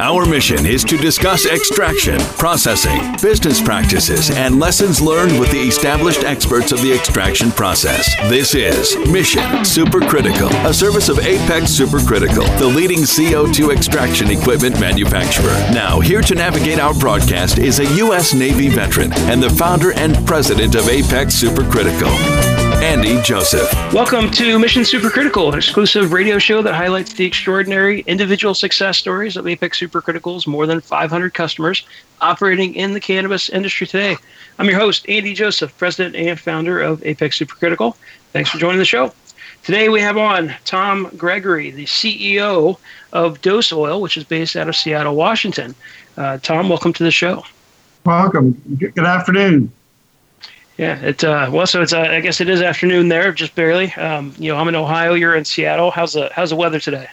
Our mission is to discuss extraction, processing, business practices, and lessons learned with the established experts of the extraction process. This is Mission Supercritical, a service of Apex Supercritical, the leading CO2 extraction equipment manufacturer. Now, here to navigate our broadcast is a U.S. Navy veteran and the founder and president of Apex Supercritical. Andy Joseph. Welcome to Mission Supercritical, an exclusive radio show that highlights the extraordinary individual success stories of Apex Supercritical's more than 500 customers operating in the cannabis industry today. I'm your host, Andy Joseph, president and founder of Apex Supercritical. Thanks for joining the show. Today we have on Tom Gregory, the CEO of Dose Oil, which is based out of Seattle, Washington. Uh, Tom, welcome to the show. Welcome. Good afternoon. Yeah, it uh, well, so it's uh, I guess it is afternoon there, just barely. Um, you know, I'm in Ohio. You're in Seattle. How's the how's the weather today?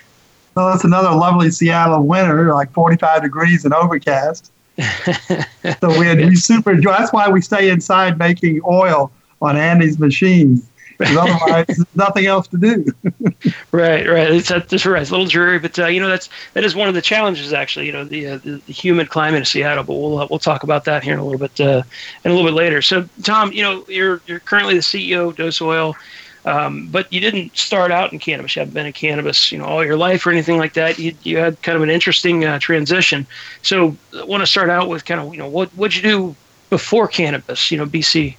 Well, it's another lovely Seattle winter, like 45 degrees and overcast. so we had super enjoy. That's why we stay inside making oil on Andy's machines otherwise, there's nothing else to do. right, right. It's that's. It's a little dreary, but uh, you know that's that is one of the challenges actually. You know the uh, the, the, humid climate of Seattle, but we'll uh, we'll talk about that here in a little bit uh, in a little bit later. So Tom, you know you're you're currently the CEO of Dose Oil. Um, but you didn't start out in cannabis. You haven't been in cannabis, you know, all your life or anything like that. You, you had kind of an interesting uh, transition. So I want to start out with kind of, you know, what what'd you do before cannabis? You know, BC.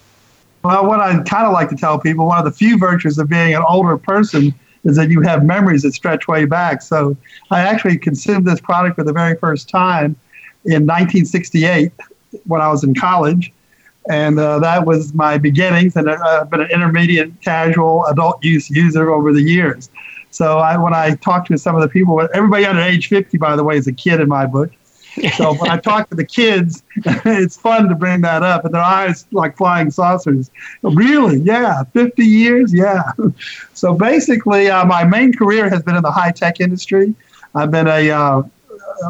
Well, what I kind of like to tell people, one of the few virtues of being an older person is that you have memories that stretch way back. So I actually consumed this product for the very first time in 1968 when I was in college. And uh, that was my beginnings, and uh, I've been an intermediate, casual, adult use user over the years. So I, when I talk to some of the people, everybody under age 50, by the way, is a kid in my book. So when I talk to the kids, it's fun to bring that up, and their eyes like flying saucers. Really? Yeah. 50 years? Yeah. So basically, uh, my main career has been in the high tech industry. I've been a uh,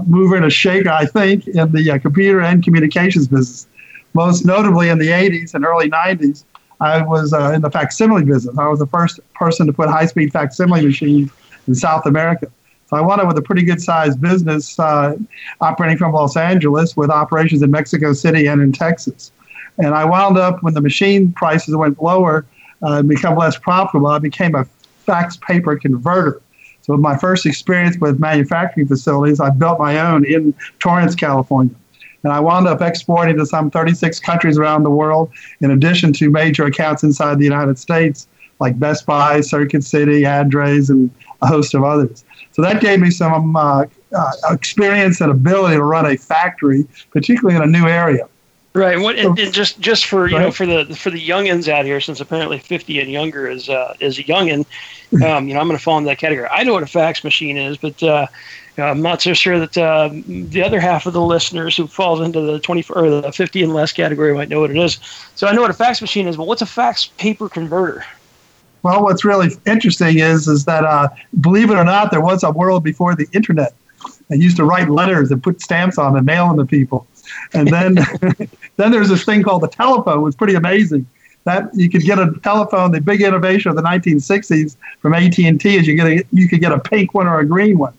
mover and a shaker, I think, in the uh, computer and communications business. Most notably in the 80s and early 90s, I was uh, in the facsimile business. I was the first person to put high speed facsimile machines in South America. I wound up with a pretty good sized business uh, operating from Los Angeles with operations in Mexico City and in Texas. And I wound up when the machine prices went lower uh, and become less profitable, I became a fax paper converter. So my first experience with manufacturing facilities, I built my own in Torrance, California. And I wound up exporting to some 36 countries around the world, in addition to major accounts inside the United States, like Best Buy, Circuit City, Adres, and a host of others. So that gave me some uh, uh, experience and ability to run a factory, particularly in a new area. Right. What and, and just just for you right. know for the for the youngins out here, since apparently fifty and younger is uh, is a youngin, um, you know I'm going to fall into that category. I know what a fax machine is, but uh, I'm not so sure that uh, the other half of the listeners who falls into the 20 or the 50 and less category might know what it is. So I know what a fax machine is, but what's a fax paper converter? Well, what's really interesting is is that uh, believe it or not, there was a world before the internet. I used to write letters and put stamps on and mail them to people, and then then there's this thing called the telephone. It was pretty amazing. That you could get a telephone. The big innovation of the 1960s from AT and T is you get a you could get a pink one or a green one.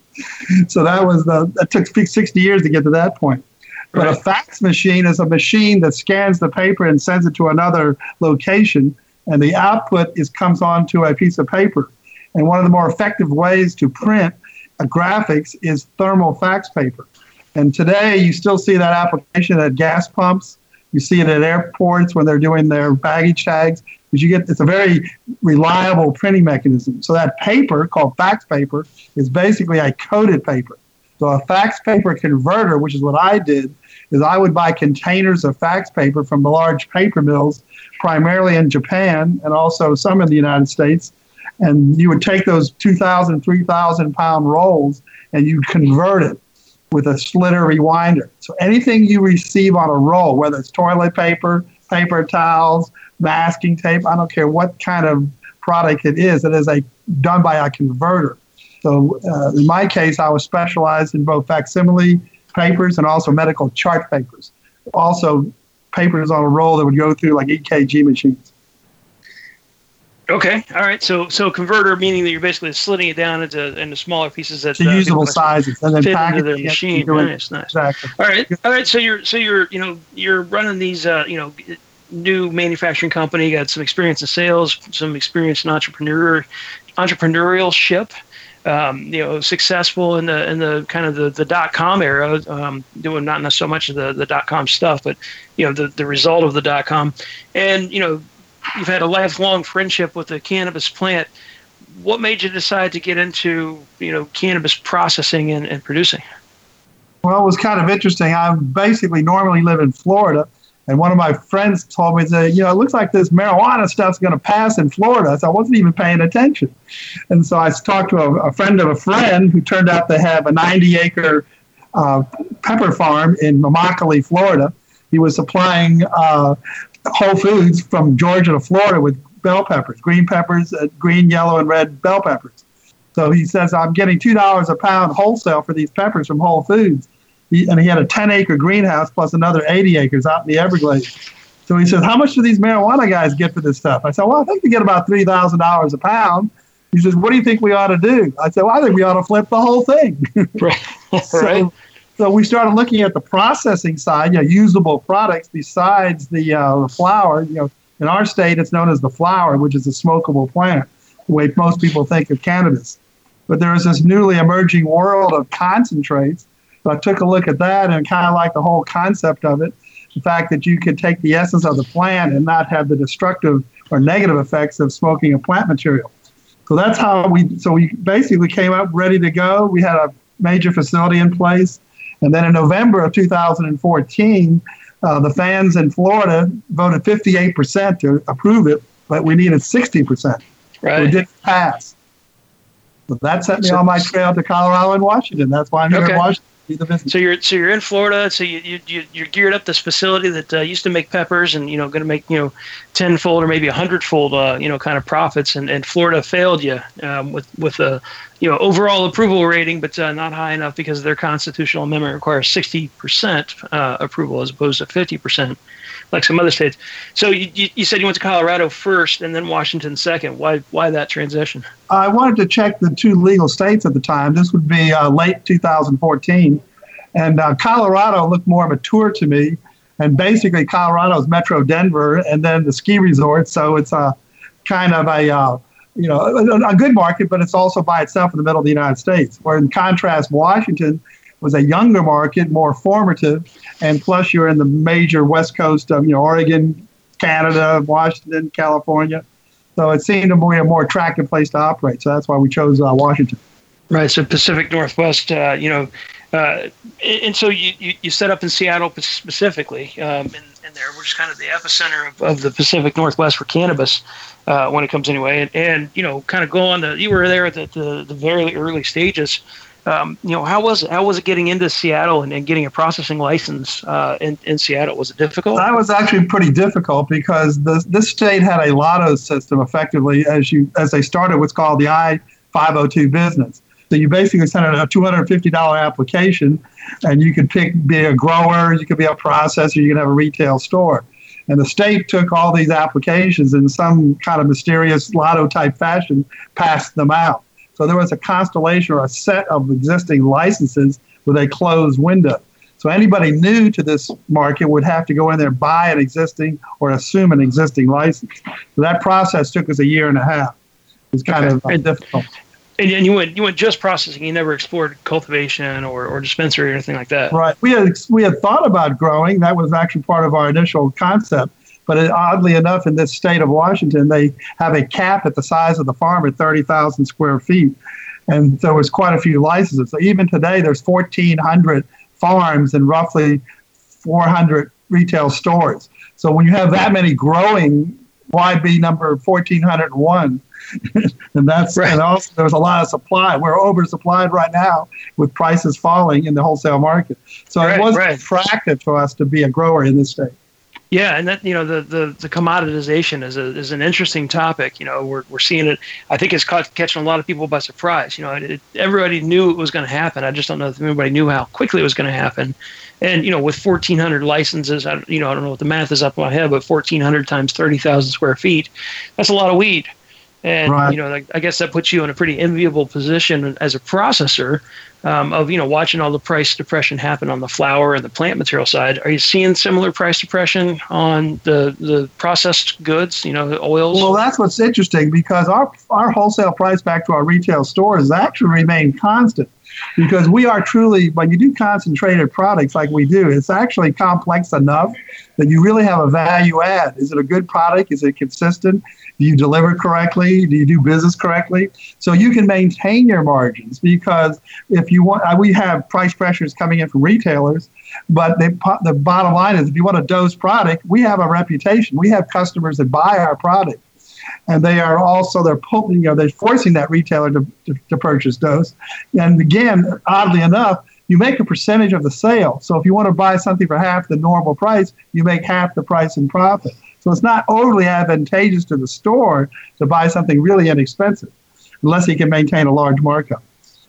So that was the that took 60 years to get to that point. But right. a fax machine is a machine that scans the paper and sends it to another location and the output is comes onto a piece of paper. And one of the more effective ways to print graphics is thermal fax paper. And today you still see that application at gas pumps. You see it at airports when they're doing their baggage tags. Because you get it's a very reliable printing mechanism. So that paper called fax paper is basically a coated paper. So a fax paper converter, which is what I did, is I would buy containers of fax paper from the large paper mills primarily in Japan and also some in the United States. And you would take those 2,000, 3,000 pound rolls and you'd convert it with a slitter rewinder. So anything you receive on a roll, whether it's toilet paper, paper towels, masking tape, I don't care what kind of product it is, it is a done by a converter. So uh, in my case, I was specialized in both facsimile papers and also medical chart papers. Also papers on a roll that would go through like EKG machines. Okay, all right. So so converter meaning that you're basically slitting it down into into smaller pieces that to uh, usable sizes and then fit into their machine. Nice, nice. Exactly. All right, all right. So you're so you're you know you're running these uh, you know new manufacturing company. You got some experience in sales, some experience in entrepreneur entrepreneurship. Um, you know, successful in the in the kind of the, the dot com era, um, doing not so much of the, the dot com stuff, but you know the, the result of the dot com, and you know you've had a lifelong friendship with the cannabis plant. What made you decide to get into you know cannabis processing and, and producing? Well, it was kind of interesting. I basically normally live in Florida, and one of my friends told me that you know it looks like this marijuana stuff's going to pass in Florida. So I wasn't even paying attention, and so I talked to a, a friend of a friend who turned out to have a 90 acre uh, pepper farm in Immokalee, Florida. He was supplying uh, Whole Foods from Georgia to Florida with bell peppers, green peppers, uh, green, yellow, and red bell peppers. So he says, I'm getting $2 a pound wholesale for these peppers from Whole Foods. He, and he had a 10 acre greenhouse plus another 80 acres out in the Everglades. So he says, How much do these marijuana guys get for this stuff? I said, Well, I think they get about $3,000 a pound. He says, What do you think we ought to do? I said, Well, I think we ought to flip the whole thing. right. so, right. So we started looking at the processing side, you know, usable products besides the, uh, the flower. You know, in our state, it's known as the flower, which is a smokable plant, the way most people think of cannabis. But there is this newly emerging world of concentrates. So I took a look at that and kind of like the whole concept of it. The fact that you could take the essence of the plant and not have the destructive or negative effects of smoking a plant material. So that's how we. So we basically came up ready to go. We had a major facility in place. And then in November of 2014, uh, the fans in Florida voted 58% to approve it, but we needed 60%. Right. So it didn't pass. So that set me so, on my trail to Colorado and Washington. That's why I'm here okay. in Washington. So you're so you're in Florida. So you you you're geared up this facility that uh, used to make peppers and you know going to make you know tenfold or maybe a hundredfold uh, you know kind of profits. And, and Florida failed you um, with with a you know overall approval rating, but uh, not high enough because their constitutional amendment requires sixty percent uh, approval as opposed to fifty percent like some other states. So you, you, you, said you went to Colorado first and then Washington second. Why why that transition? I wanted to check the two legal states at the time. This would be uh, late 2014, and uh, Colorado looked more mature to me. And basically, Colorado is Metro Denver, and then the ski resort. So it's a kind of a uh, you know a, a good market, but it's also by itself in the middle of the United States. Where in contrast, Washington was a younger market, more formative, and plus you're in the major west coast of you know Oregon, Canada, Washington, California. So it seemed to be a more attractive place to operate. So that's why we chose uh, Washington. Right. So Pacific Northwest, uh, you know, uh, and so you, you, you, set up in Seattle specifically, um, in, in, there, which is kind of the epicenter of, of the Pacific Northwest for cannabis uh, when it comes anyway. And, and, you know, kind of go on the, you were there at the, the, the very early stages um, you know, how was it? How was it getting into Seattle and, and getting a processing license uh, in, in Seattle? Was it difficult? That was actually pretty difficult because the, this state had a lotto system effectively as you as they started what's called the I 502 business. So you basically sent out a $250 application, and you could pick be a grower, you could be a processor, you could have a retail store. And the state took all these applications in some kind of mysterious lotto type fashion, passed them out. So there was a constellation or a set of existing licenses with a closed window. So anybody new to this market would have to go in there, buy an existing or assume an existing license. So that process took us a year and a half. It's kind okay. of uh, difficult. And, and you went you went just processing. You never explored cultivation or, or dispensary or anything like that. Right. We had we had thought about growing. That was actually part of our initial concept. But it, oddly enough, in this state of Washington, they have a cap at the size of the farm at 30,000 square feet. And there was quite a few licenses. So even today, there's 1,400 farms and roughly 400 retail stores. So when you have that many growing, why be number 1,401? and that's right. and also there's a lot of supply. We're oversupplied right now with prices falling in the wholesale market. So right, it wasn't right. attractive to us to be a grower in this state. Yeah, and that you know the, the, the commoditization is a, is an interesting topic. You know, we're, we're seeing it. I think it's caught, catching a lot of people by surprise. You know, it, it, everybody knew it was going to happen. I just don't know if everybody knew how quickly it was going to happen. And you know, with 1,400 licenses, I, you know, I don't know what the math is up in my head, but 1,400 times 30,000 square feet, that's a lot of weed. And right. you know, I guess that puts you in a pretty enviable position as a processor um, of you know watching all the price depression happen on the flour and the plant material side. Are you seeing similar price depression on the the processed goods? You know, the oils. Well, that's what's interesting because our our wholesale price back to our retail stores actually remained constant because we are truly when you do concentrated products like we do it's actually complex enough that you really have a value add. Is it a good product? Is it consistent? Do you deliver correctly? Do you do business correctly? So you can maintain your margins because if you want uh, we have price pressures coming in from retailers but the, the bottom line is if you want a dose product we have a reputation. We have customers that buy our product and they are also they're pulling, you know, they're forcing that retailer to, to, to purchase those. And again, oddly enough, you make a percentage of the sale. So if you want to buy something for half the normal price, you make half the price in profit. So it's not overly advantageous to the store to buy something really inexpensive, unless he can maintain a large markup.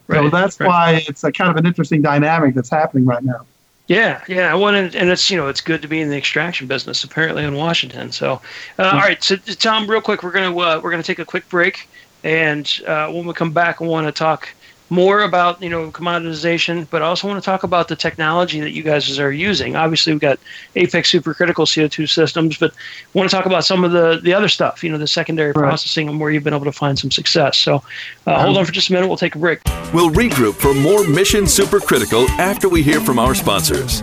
Right, so that's right. why it's a kind of an interesting dynamic that's happening right now. Yeah, yeah. I wanted, and it's you know it's good to be in the extraction business apparently in Washington. So, uh, all right. So Tom, real quick, we're gonna uh, we're gonna take a quick break, and uh, when we come back, I want to talk more about you know commoditization, but I also want to talk about the technology that you guys are using. Obviously, we've got Apex supercritical CO2 systems, but I want to talk about some of the the other stuff. You know, the secondary right. processing and where you've been able to find some success. So, uh, hold on for just a minute. We'll take a break. We'll regroup for more Mission Supercritical after we hear from our sponsors.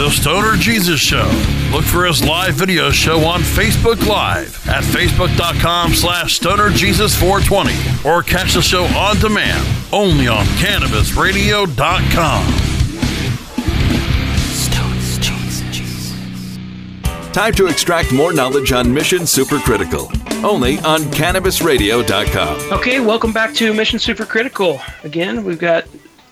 The Stoner Jesus Show. Look for his live video show on Facebook Live at facebook.com slash stonerjesus420 or catch the show on demand only on cannabisradio.com. Time to extract more knowledge on Mission Supercritical only on cannabisradio.com. Okay, welcome back to Mission Supercritical. Again, we've got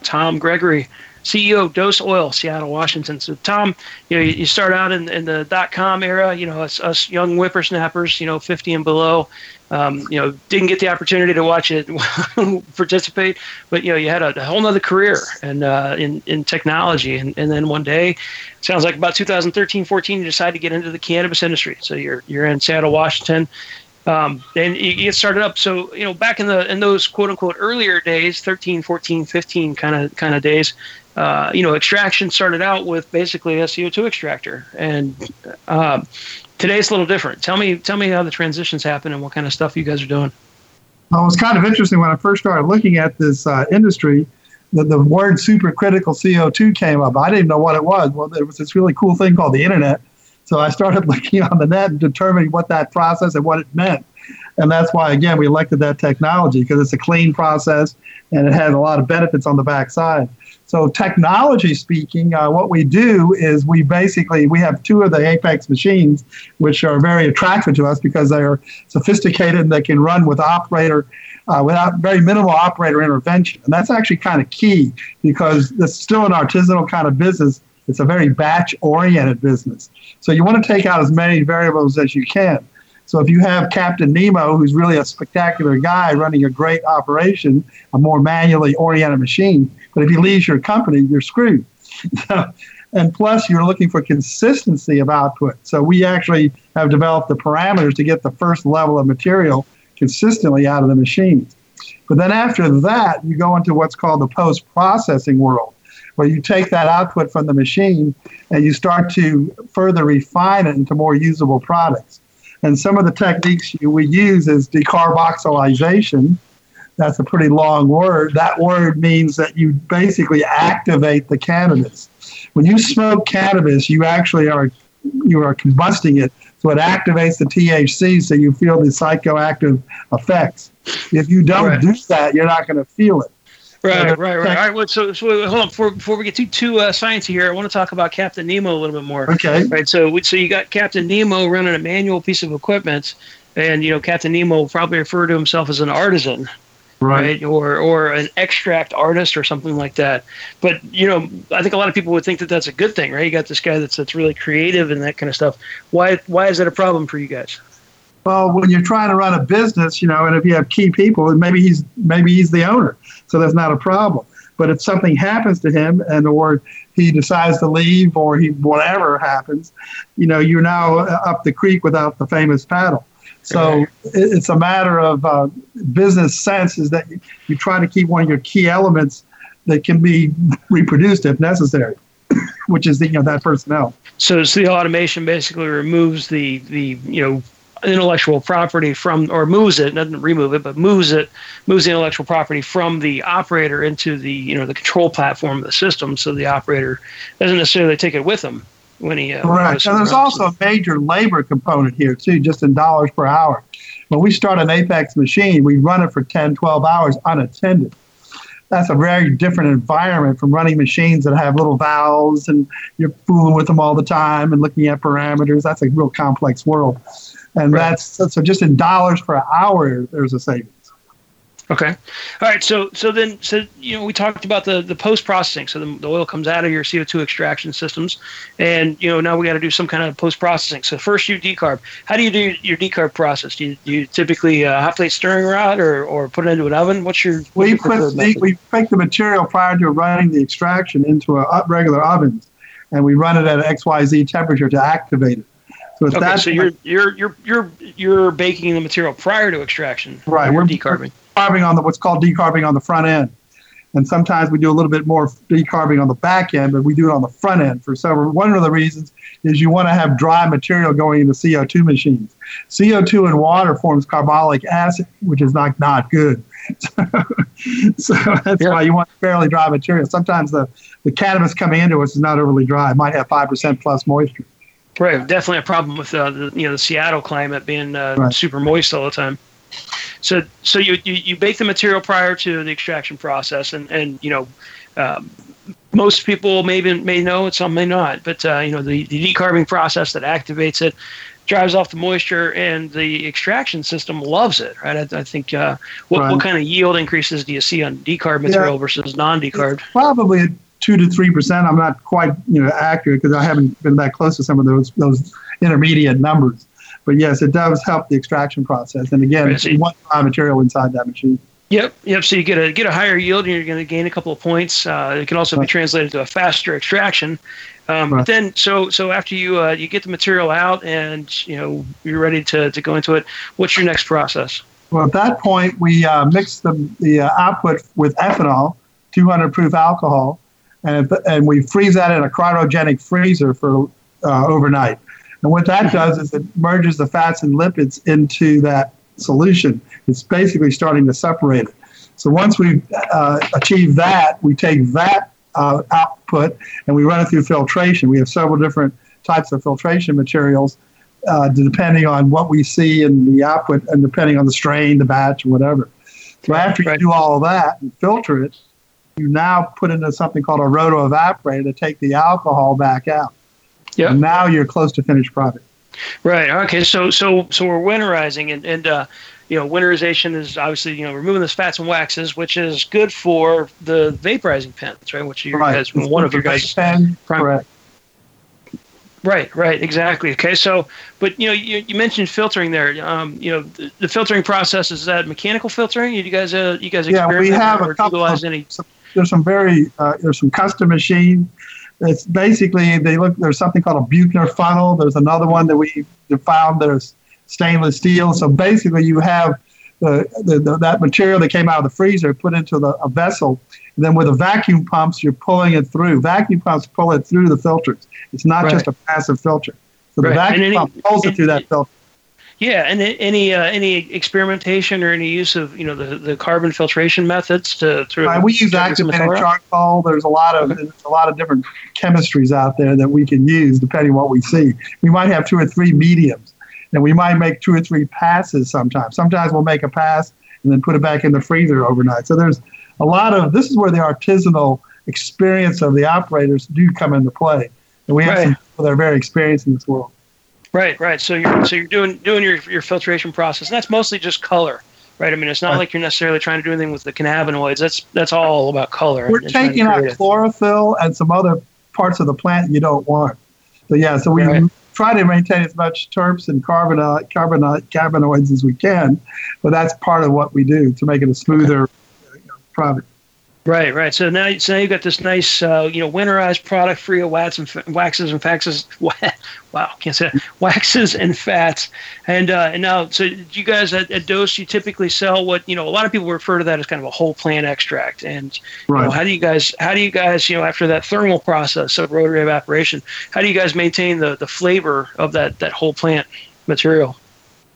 Tom Gregory, CEO of Dose Oil, Seattle, Washington. So, Tom, you know, you start out in, in the dot com era, you know, us, us young whippersnappers, you know, 50 and below, um, you know, didn't get the opportunity to watch it participate, but, you know, you had a, a whole nother career and uh, in, in technology. And, and then one day, sounds like about 2013, 14, you decided to get into the cannabis industry. So you're, you're in Seattle, Washington um, and you get started up. So you know, back in the in those quote unquote earlier days, 13, 14, 15 kind of kind of days, uh, you know, extraction started out with basically a CO2 extractor, and uh, today it's a little different. Tell me, tell me how the transitions happen and what kind of stuff you guys are doing. Well, it was kind of interesting when I first started looking at this uh, industry. The, the word supercritical CO2 came up. I didn't know what it was. Well, there was this really cool thing called the internet so I started looking on the net and determining what that process and what it meant. And that's why, again, we elected that technology because it's a clean process and it has a lot of benefits on the backside. So, technology speaking, uh, what we do is we basically we have two of the Apex machines, which are very attractive to us because they are sophisticated and they can run with operator uh, without very minimal operator intervention. And that's actually kind of key because it's still an artisanal kind of business. It's a very batch oriented business. So you want to take out as many variables as you can. So if you have Captain Nemo, who's really a spectacular guy running a great operation, a more manually oriented machine, but if he leaves your company, you're screwed. and plus, you're looking for consistency of output. So we actually have developed the parameters to get the first level of material consistently out of the machines. But then after that, you go into what's called the post processing world, where you take that output from the machine and you start to further refine it into more usable products. And some of the techniques we use is decarboxylation. That's a pretty long word. That word means that you basically activate the cannabis. When you smoke cannabis, you actually are you are combusting it, so it activates the THC, so you feel the psychoactive effects. If you don't right. do that, you're not going to feel it. Right, right, right. All right. Well, so, so hold on before, before we get too too uh, sciencey here. I want to talk about Captain Nemo a little bit more. Okay. Right. So, so you got Captain Nemo running a manual piece of equipment, and you know Captain Nemo will probably refer to himself as an artisan, right. Or or an extract artist or something like that. But you know, I think a lot of people would think that that's a good thing, right? You got this guy that's that's really creative and that kind of stuff. Why why is that a problem for you guys? Well, when you're trying to run a business, you know, and if you have key people, maybe he's maybe he's the owner, so that's not a problem. But if something happens to him, and or he decides to leave, or he whatever happens, you know, you're now up the creek without the famous paddle. So it's a matter of uh, business sense is that you try to keep one of your key elements that can be reproduced if necessary, which is the, you know that personnel. So, so the automation basically removes the the you know intellectual property from, or moves it, doesn't remove it, but moves it, moves the intellectual property from the operator into the, you know, the control platform of the system. So the operator doesn't necessarily take it with them when he. Uh, Correct. And there's also a major labor component here too, just in dollars per hour. When we start an Apex machine, we run it for 10, 12 hours unattended. That's a very different environment from running machines that have little valves and you're fooling with them all the time and looking at parameters. That's a real complex world and right. that's so just in dollars per hour, there's a savings. Okay. All right. So so then so you know we talked about the the post processing. So the, the oil comes out of your CO two extraction systems, and you know now we got to do some kind of post processing. So first you decarb. How do you do your decarb process? Do you, do you typically uh, hot plate stirring rod or, or put it into an oven? What's your what's we your put the, we take the material prior to running the extraction into a regular ovens, and we run it at an XYZ temperature to activate it. So okay, so you're you're you're you're you're baking the material prior to extraction. Right, we're decarbing. Decarbing on the what's called decarbing on the front end, and sometimes we do a little bit more decarbing on the back end, but we do it on the front end for several. One of the reasons is you want to have dry material going into CO2 machines. CO2 in water forms carbonic acid, which is not not good. so that's yeah. why you want fairly dry material. Sometimes the, the cannabis coming into us is not overly dry. It might have 5% plus moisture. Right, definitely a problem with uh, the you know the Seattle climate being uh, right. super moist all the time. So so you, you you bake the material prior to the extraction process, and and you know. Um, most people maybe may know it, some may not, but uh, you know the, the decarbing process that activates it drives off the moisture, and the extraction system loves it, right? I, I think uh, what, right. what kind of yield increases do you see on decarb material yeah. versus non-decarb? Probably two to three percent. I'm not quite you know accurate because I haven't been that close to some of those those intermediate numbers. But yes, it does help the extraction process. And again, right, so you want raw material inside that machine. Yep, yep. So you get a get a higher yield, and you're going to gain a couple of points. Uh, it can also right. be translated to a faster extraction. Um, right. But then, so so after you uh, you get the material out, and you know you're ready to, to go into it. What's your next process? Well, at that point, we uh, mix the the uh, output with ethanol, 200 proof alcohol, and, and we freeze that in a cryogenic freezer for uh, overnight. And what that does is it merges the fats and lipids into that solution. It's basically starting to separate it. So once we uh, achieve that, we take that uh, output and we run it through filtration. We have several different types of filtration materials uh, depending on what we see in the output and depending on the strain, the batch, or whatever. So after you do all of that and filter it, you now put into something called a roto evaporator to take the alcohol back out. Yeah. Now you're close to finished product. Right. Okay. So so so we're winterizing, and and uh, you know winterization is obviously you know removing those fats and waxes, which is good for the vaporizing pens, right? Which you right. guys one of your guys pen, correct. Right, right, exactly. Okay, so, but you know, you, you mentioned filtering there. Um, you know, the, the, filtering process is that mechanical filtering. You guys, uh, you guys, yeah, we have a couple. Of, any? Some, there's some very uh, there's some custom machine. It's basically they look. There's something called a Buchner funnel. There's another one that we found. There's stainless steel. So basically, you have the, the, the, that material that came out of the freezer put into the, a vessel. And then with the vacuum pumps, you're pulling it through. Vacuum pumps pull it through the filters. It's not right. just a passive filter. So the right. vacuum any, pump pulls it through that filter. Yeah, and any uh, any experimentation or any use of you know the, the carbon filtration methods to through. Right, we use activated charcoal. There's a lot of okay. a lot of different chemistries out there that we can use depending on what we see. We might have two or three mediums, and we might make two or three passes sometimes. Sometimes we'll make a pass and then put it back in the freezer overnight. So there's a lot of this is where the artisanal experience of the operators do come into play, and we have right. some people that are very experienced in this world. Right, right. So you're so you're doing doing your your filtration process. And that's mostly just color, right? I mean, it's not right. like you're necessarily trying to do anything with the cannabinoids. That's that's all about color. We're taking out chlorophyll and some other parts of the plant you don't want. So yeah, so we right. try to maintain as much terps and carbonate, carbonate, cannabinoids as we can, but that's part of what we do to make it a smoother okay. product. Right, right. So now, so now you've got this nice, uh, you know, winterized product free of wax and waxes and faxes. Wow, can't say that. Waxes and fats. And uh, and now, so you guys at, at Dose, you typically sell what you know. A lot of people refer to that as kind of a whole plant extract. And right. you know, how do you guys, how do you guys, you know, after that thermal process of rotary evaporation, how do you guys maintain the the flavor of that that whole plant material?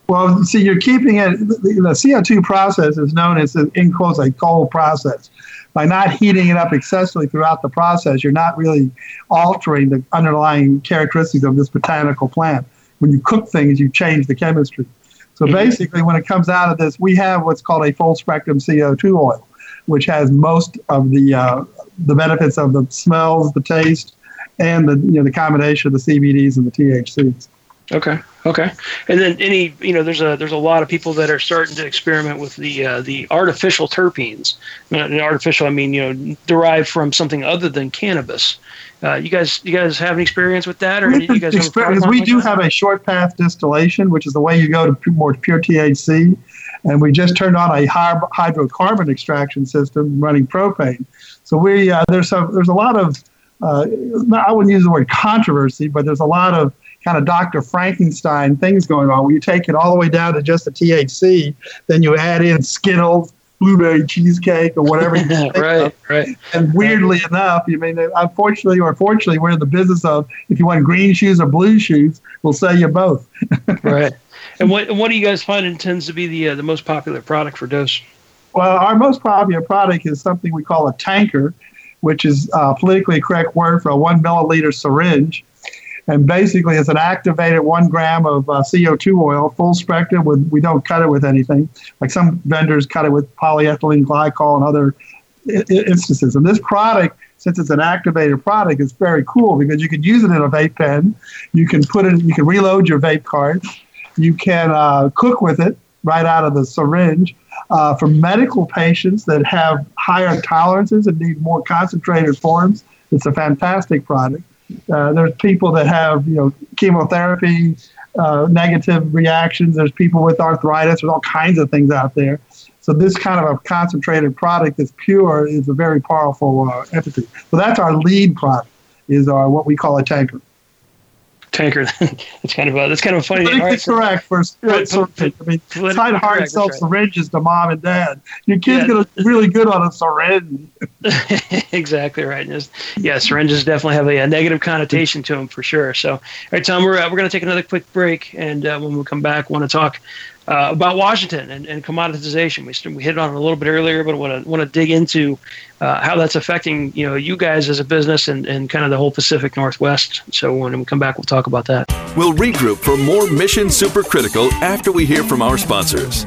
Well, see, you're keeping it. The, the CO2 process is known as, in quotes, a cold process by not heating it up excessively throughout the process, you're not really altering the underlying characteristics of this botanical plant. When you cook things, you change the chemistry. So mm-hmm. basically, when it comes out of this, we have what's called a full spectrum CO2 oil, which has most of the uh, the benefits of the smells, the taste, and the you know the combination of the CBDs and the THCs. Okay. Okay. And then any, you know, there's a there's a lot of people that are starting to experiment with the uh, the artificial terpenes. And artificial, I mean, you know, derived from something other than cannabis. Uh, you guys, you guys have an experience with that, or we you guys experience, we like do that? have a short path distillation, which is the way you go to more pure THC, and we just turned on a hydrocarbon extraction system running propane. So we uh, there's a, there's a lot of uh, I wouldn't use the word controversy, but there's a lot of kind of Dr. Frankenstein things going on where you take it all the way down to just the THC, then you add in Skittles, blueberry cheesecake, or whatever. right, of. right. And weirdly right. enough, you mean, unfortunately or fortunately, we're in the business of if you want green shoes or blue shoes, we'll sell you both. right. And what what do you guys find tends to be the uh, the most popular product for dose? Well, our most popular product is something we call a tanker, which is a politically correct word for a one milliliter syringe. And basically, it's an activated one gram of uh, CO2 oil, full spectrum. With we don't cut it with anything. Like some vendors cut it with polyethylene glycol and other I- instances. And this product, since it's an activated product, is very cool because you can use it in a vape pen. You can put it. You can reload your vape carts. You can uh, cook with it right out of the syringe. Uh, for medical patients that have higher tolerances and need more concentrated forms, it's a fantastic product. Uh, there's people that have, you know, chemotherapy, uh, negative reactions. There's people with arthritis. There's all kinds of things out there. So this kind of a concentrated product that's pure is a very powerful uh, entity. So that's our lead product, is our what we call a tanker tanker. it's kind of a, that's kind of a funny. Politically right, correct for right, I mean, not hard to sell right. syringes to mom and dad. Your kid's yeah. gonna be really good on a syringe. exactly right. yeah, syringes definitely have a, a, negative connotation to them for sure. So, all right, Tom, we're uh, we're gonna take another quick break, and uh, when we come back, want to talk uh, about Washington and, and commoditization. We, we hit on it a little bit earlier, but want to want to dig into uh, how that's affecting you know you guys as a business and, and kind of the whole Pacific Northwest. So when we come back, we'll talk about that. We'll regroup for more Mission Supercritical after we hear from our sponsors.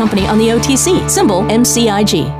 company on the OTC, symbol MCIG.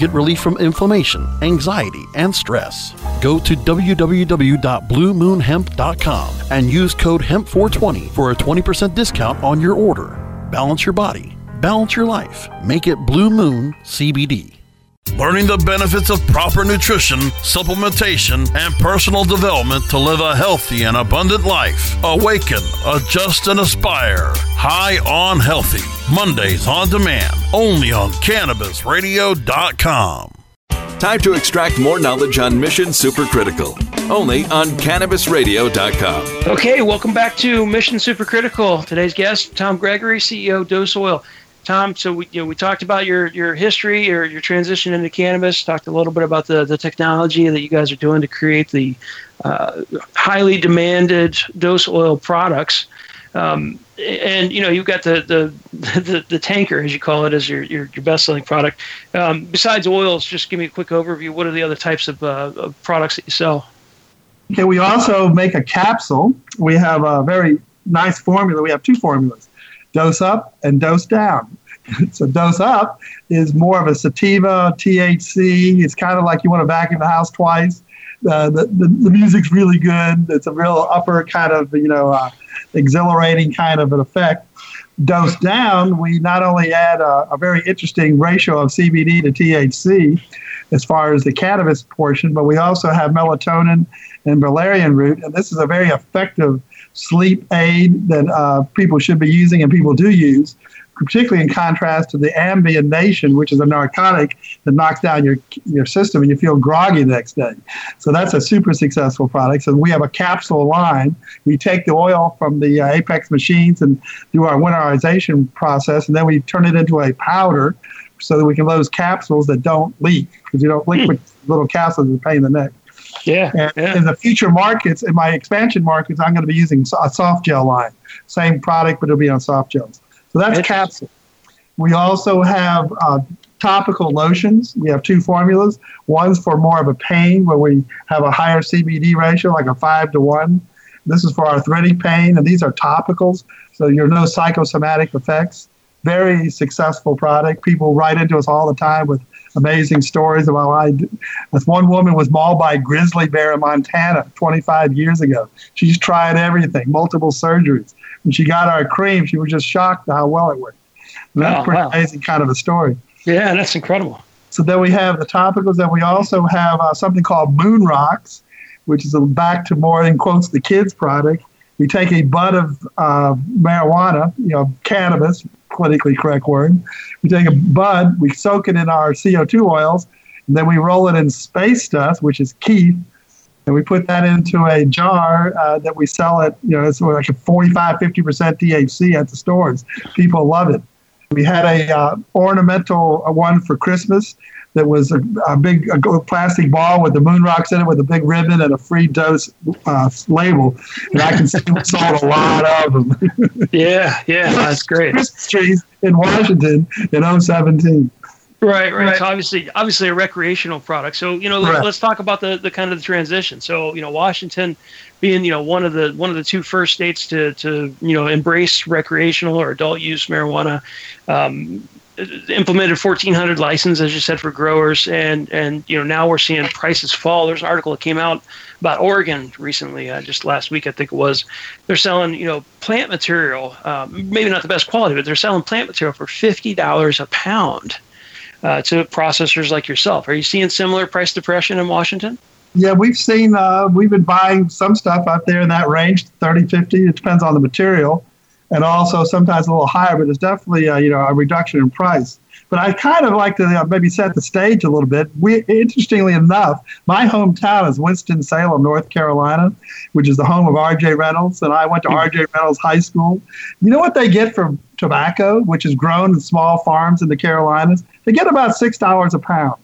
Get relief from inflammation, anxiety, and stress. Go to www.bluemoonhemp.com and use code HEMP420 for a 20% discount on your order. Balance your body, balance your life. Make it Blue Moon CBD. Learning the benefits of proper nutrition, supplementation, and personal development to live a healthy and abundant life. Awaken, adjust, and aspire. High on Healthy. Mondays on demand. Only on CannabisRadio.com. Time to extract more knowledge on Mission Supercritical. Only on CannabisRadio.com. Okay, welcome back to Mission Supercritical. Today's guest, Tom Gregory, CEO Dose Oil. Tom, so we you know we talked about your your history or your transition into cannabis. Talked a little bit about the the technology that you guys are doing to create the uh, highly demanded dose oil products. Um, and you know you've got the, the the, the tanker as you call it as your your, your best selling product. Um, besides oils, just give me a quick overview. What are the other types of, uh, of products that you sell? Okay, we also make a capsule. We have a very nice formula. We have two formulas dose up and dose down. so dose up is more of a sativa, THC. It's kind of like you want to vacuum the house twice. Uh, the, the, the music's really good. It's a real upper kind of, you know, uh, exhilarating kind of an effect. Dose down, we not only add a, a very interesting ratio of CBD to THC as far as the cannabis portion, but we also have melatonin and valerian root. And this is a very effective sleep aid that uh, people should be using and people do use, particularly in contrast to the Ambien Nation, which is a narcotic that knocks down your your system and you feel groggy the next day. So that's a super successful product. So we have a capsule line. We take the oil from the uh, Apex machines and do our winterization process, and then we turn it into a powder so that we can load capsules that don't leak because you don't hmm. little capsules is a pain in the neck. Yeah, and yeah. in the future markets, in my expansion markets, I'm going to be using a soft gel line. Same product, but it'll be on soft gels. So that's capsule. We also have uh, topical lotions. We have two formulas. One's for more of a pain, where we have a higher CBD ratio, like a five to one. This is for arthritic pain, and these are topicals, so you're no psychosomatic effects. Very successful product. People write into us all the time with amazing stories about why this one woman was mauled by a grizzly bear in Montana 25 years ago. She's tried everything, multiple surgeries. When she got our cream, she was just shocked at how well it worked. And that's Oh, pretty wow. amazing kind of a story. Yeah, that's incredible. So then we have the topicals, and we also have uh, something called Moon Rocks, which is a back to more in quotes the kids product. We take a bud of uh, marijuana, you know, cannabis, politically correct word. We take a bud, we soak it in our CO2 oils, and then we roll it in space dust, which is kief, and we put that into a jar uh, that we sell at, you know, it's like a 45, 50% THC at the stores. People love it. We had a uh, ornamental one for Christmas that was a, a big a plastic ball with the moon rocks in it with a big ribbon and a free dose uh, label. And I can see we sold a lot of them. yeah, yeah, that's great. Christmas trees in Washington in 017. Right, right. So obviously, obviously a recreational product. So you know, Correct. let's talk about the, the kind of the transition. So you know, Washington being you know one of the one of the two first states to to you know embrace recreational or adult use marijuana. Um, implemented 1400 licenses, as you said for growers. And and you know now we're seeing prices fall. There's an article that came out about oregon recently uh, just last week i think it was. They're selling you know plant material um, maybe not the best quality but they're selling plant material for $50 a pound uh, to processors like yourself. Are you seeing similar price depression in washington? Yeah, we've seen, uh, we've been buying some stuff out there in that range, 30, 50. It depends on the material. And also sometimes a little higher, but there's definitely, uh, you know, a reduction in price. But I kind of like to uh, maybe set the stage a little bit. We, interestingly enough, my hometown is Winston-Salem, North Carolina, which is the home of R.J. Reynolds. And I went to R.J. Reynolds High School. You know what they get for tobacco, which is grown in small farms in the Carolinas? They get about $6 a pound.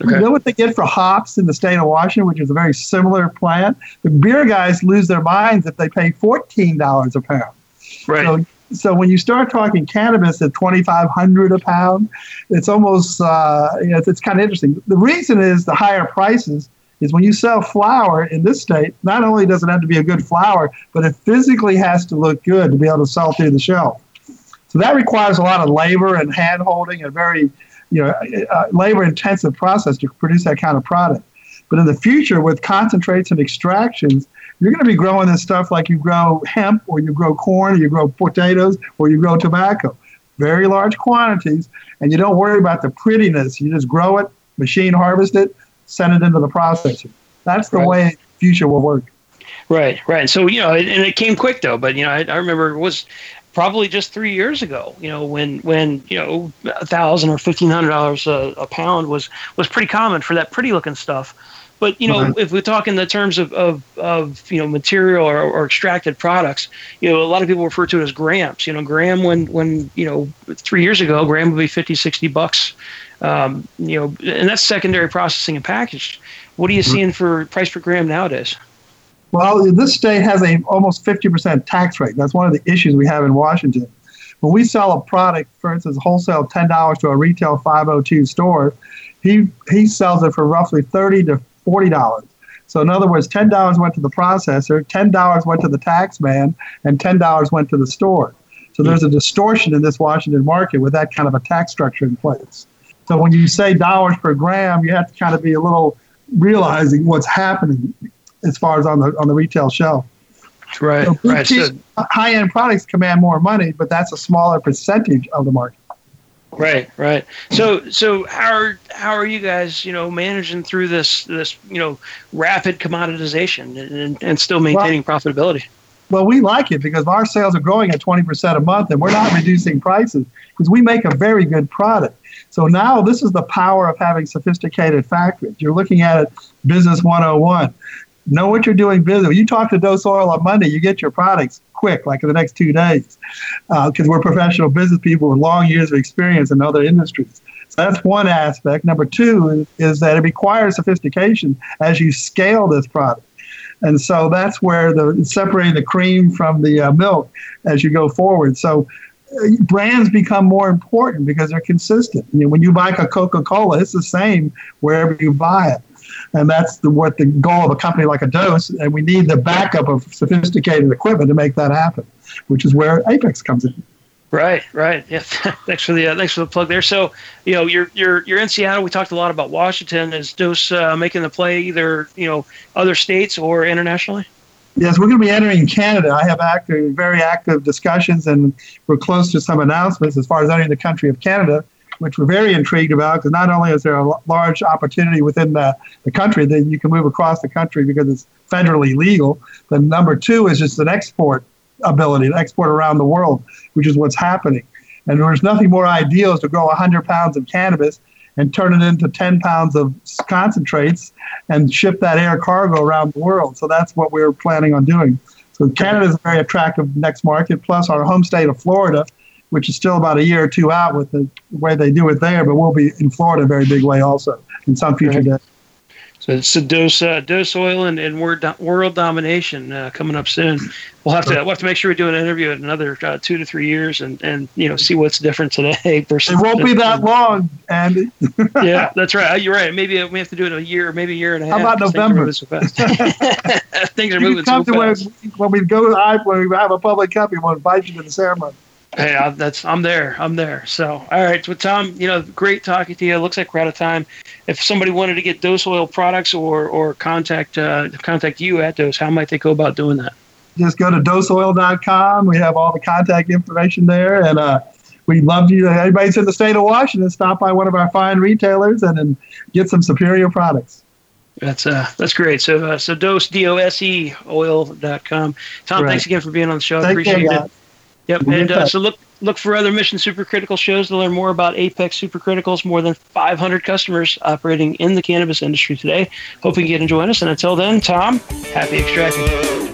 You know what they get for hops in the state of Washington, which is a very similar plant? The beer guys lose their minds if they pay $14 a pound. Right. So, so when you start talking cannabis at 2500 a pound, it's almost, uh, you know, it's, it's kind of interesting. The reason is the higher prices is when you sell flower in this state, not only does it have to be a good flower, but it physically has to look good to be able to sell through the shelf. So that requires a lot of labor and hand holding and very you know, uh, labor intensive process to produce that kind of product. But in the future, with concentrates and extractions, you're going to be growing this stuff like you grow hemp or you grow corn or you grow potatoes or you grow tobacco. Very large quantities, and you don't worry about the prettiness. You just grow it, machine harvest it, send it into the processor. That's the Right. way future will work. Right, right. So you know, and it came quick though. But you know, I, I remember it was probably just three years ago. You know, when when you know a thousand or fifteen hundred dollars a a pound was was pretty common for that pretty looking stuff. But you know, Mhm. if we talk in the terms of, of, of you know material or, or extracted products, you know, a lot of people refer to it as grams. You know, gram when when you know three years ago, gram would be 50, 60 bucks. Um, you know, and that's secondary processing and packaged. What are you Mhm. seeing for price per gram nowadays? Well, this state has a almost 50% tax rate. That's one of the issues we have in Washington. When we sell a product, for instance, wholesale $10 to a retail 502 store, he, he sells it for roughly 30 to $40. So in other words, $10 went to the processor, $10 went to the tax man, and $10 went to the store. So hmm. there's a distortion in this Washington market with that kind of a tax structure in place. So when you say dollars per gram, you have to kind of be a little realizing what's happening as far as on the on the retail shelf. Right, So right. So, high-end products command more money, but that's a smaller percentage of the market. Right, right. So, so how are how are you guys, you know, managing through this this you know rapid commoditization and, and still maintaining profitability? Well, we like it because our sales are growing at 20% a month, and we're not reducing prices because we make a very good product. So now this is the power of having sophisticated factories. You're looking at it, business 101. Know what you're doing business. When you talk to Dose Oil on Monday, you get your products quick, like in the next two days, because we're professional business people with long years of experience in other industries. So that's one aspect. Number two is, that it requires sophistication as you scale this product. And so that's where the separating the cream from the uh, milk as you go forward. So uh, brands become more important because they're consistent. You know, when you buy a Coca-Cola, it's the same wherever you buy it. And that's the, what the goal of a company like a Dose. And we need the backup of sophisticated equipment to make that happen, which is where Apex comes in. Right, right. Yeah. thanks for the uh, thanks for the plug there. So, you know, you're you're you're in Seattle. We talked a lot about Washington. Is Dose uh, making the play either you know other states or internationally? Yes, we're going to be entering Canada. I have active, very active discussions, and we're close to some announcements as far as entering the country of Canada, which we're very intrigued about because not only is there a large opportunity within the, the country that you can move across the country because it's federally legal, but number two is just an export ability to export around the world, which is what's happening. And there's nothing more ideal is to grow 100 pounds of cannabis and turn it into 10 pounds of concentrates and ship that air cargo around the world. So that's what we're planning on doing. So Canada is a very attractive next market. Plus, our home state of Florida which is still about a year or two out with the way they do it there, but we'll be in Florida a very big way also in some future Right. days. So it's a dose, uh, dose oil and, and world, world domination uh, coming up soon. We'll have to we'll have to make sure we do an interview in another uh, two to three years and, and you know see what's different today versus. It won't be that long, Andy. yeah, that's right. Uh, You're right. Maybe we have to do it a year, maybe a year and a half. How about November? Things are moving so fast. things are moving so to when, fast. when we go live, when we have a public company, we'll invite you to the ceremony. Hey, I, that's I'm there. I'm there. So, all right. So, Tom, you know, great talking to you. It looks like we're out of time. If somebody wanted to get Dose Oil products or or contact uh, contact you at Dose, how might they go about doing that? Just go to doseoil.com. We have all the contact information there. And uh, we'd love you, anybody's in the state of Washington, stop by one of our fine retailers and, and get some superior products. That's uh that's great. So uh, so dose d o s e oil.com. Tom, Right. thanks again for being on the show. I appreciate guys. it. Yep. And uh, so look look for other Mission Supercritical shows to learn more about Apex Supercriticals. More than 500 customers operating in the cannabis industry today. Hoping you can join us. And until then, Tom, happy extracting.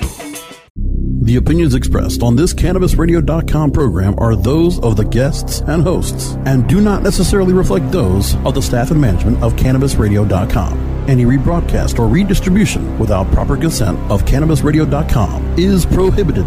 The opinions expressed on this CannabisRadio.com program are those of the guests and hosts and do not necessarily reflect those of the staff and management of CannabisRadio.com. Any rebroadcast or redistribution without proper consent of CannabisRadio.com is prohibited.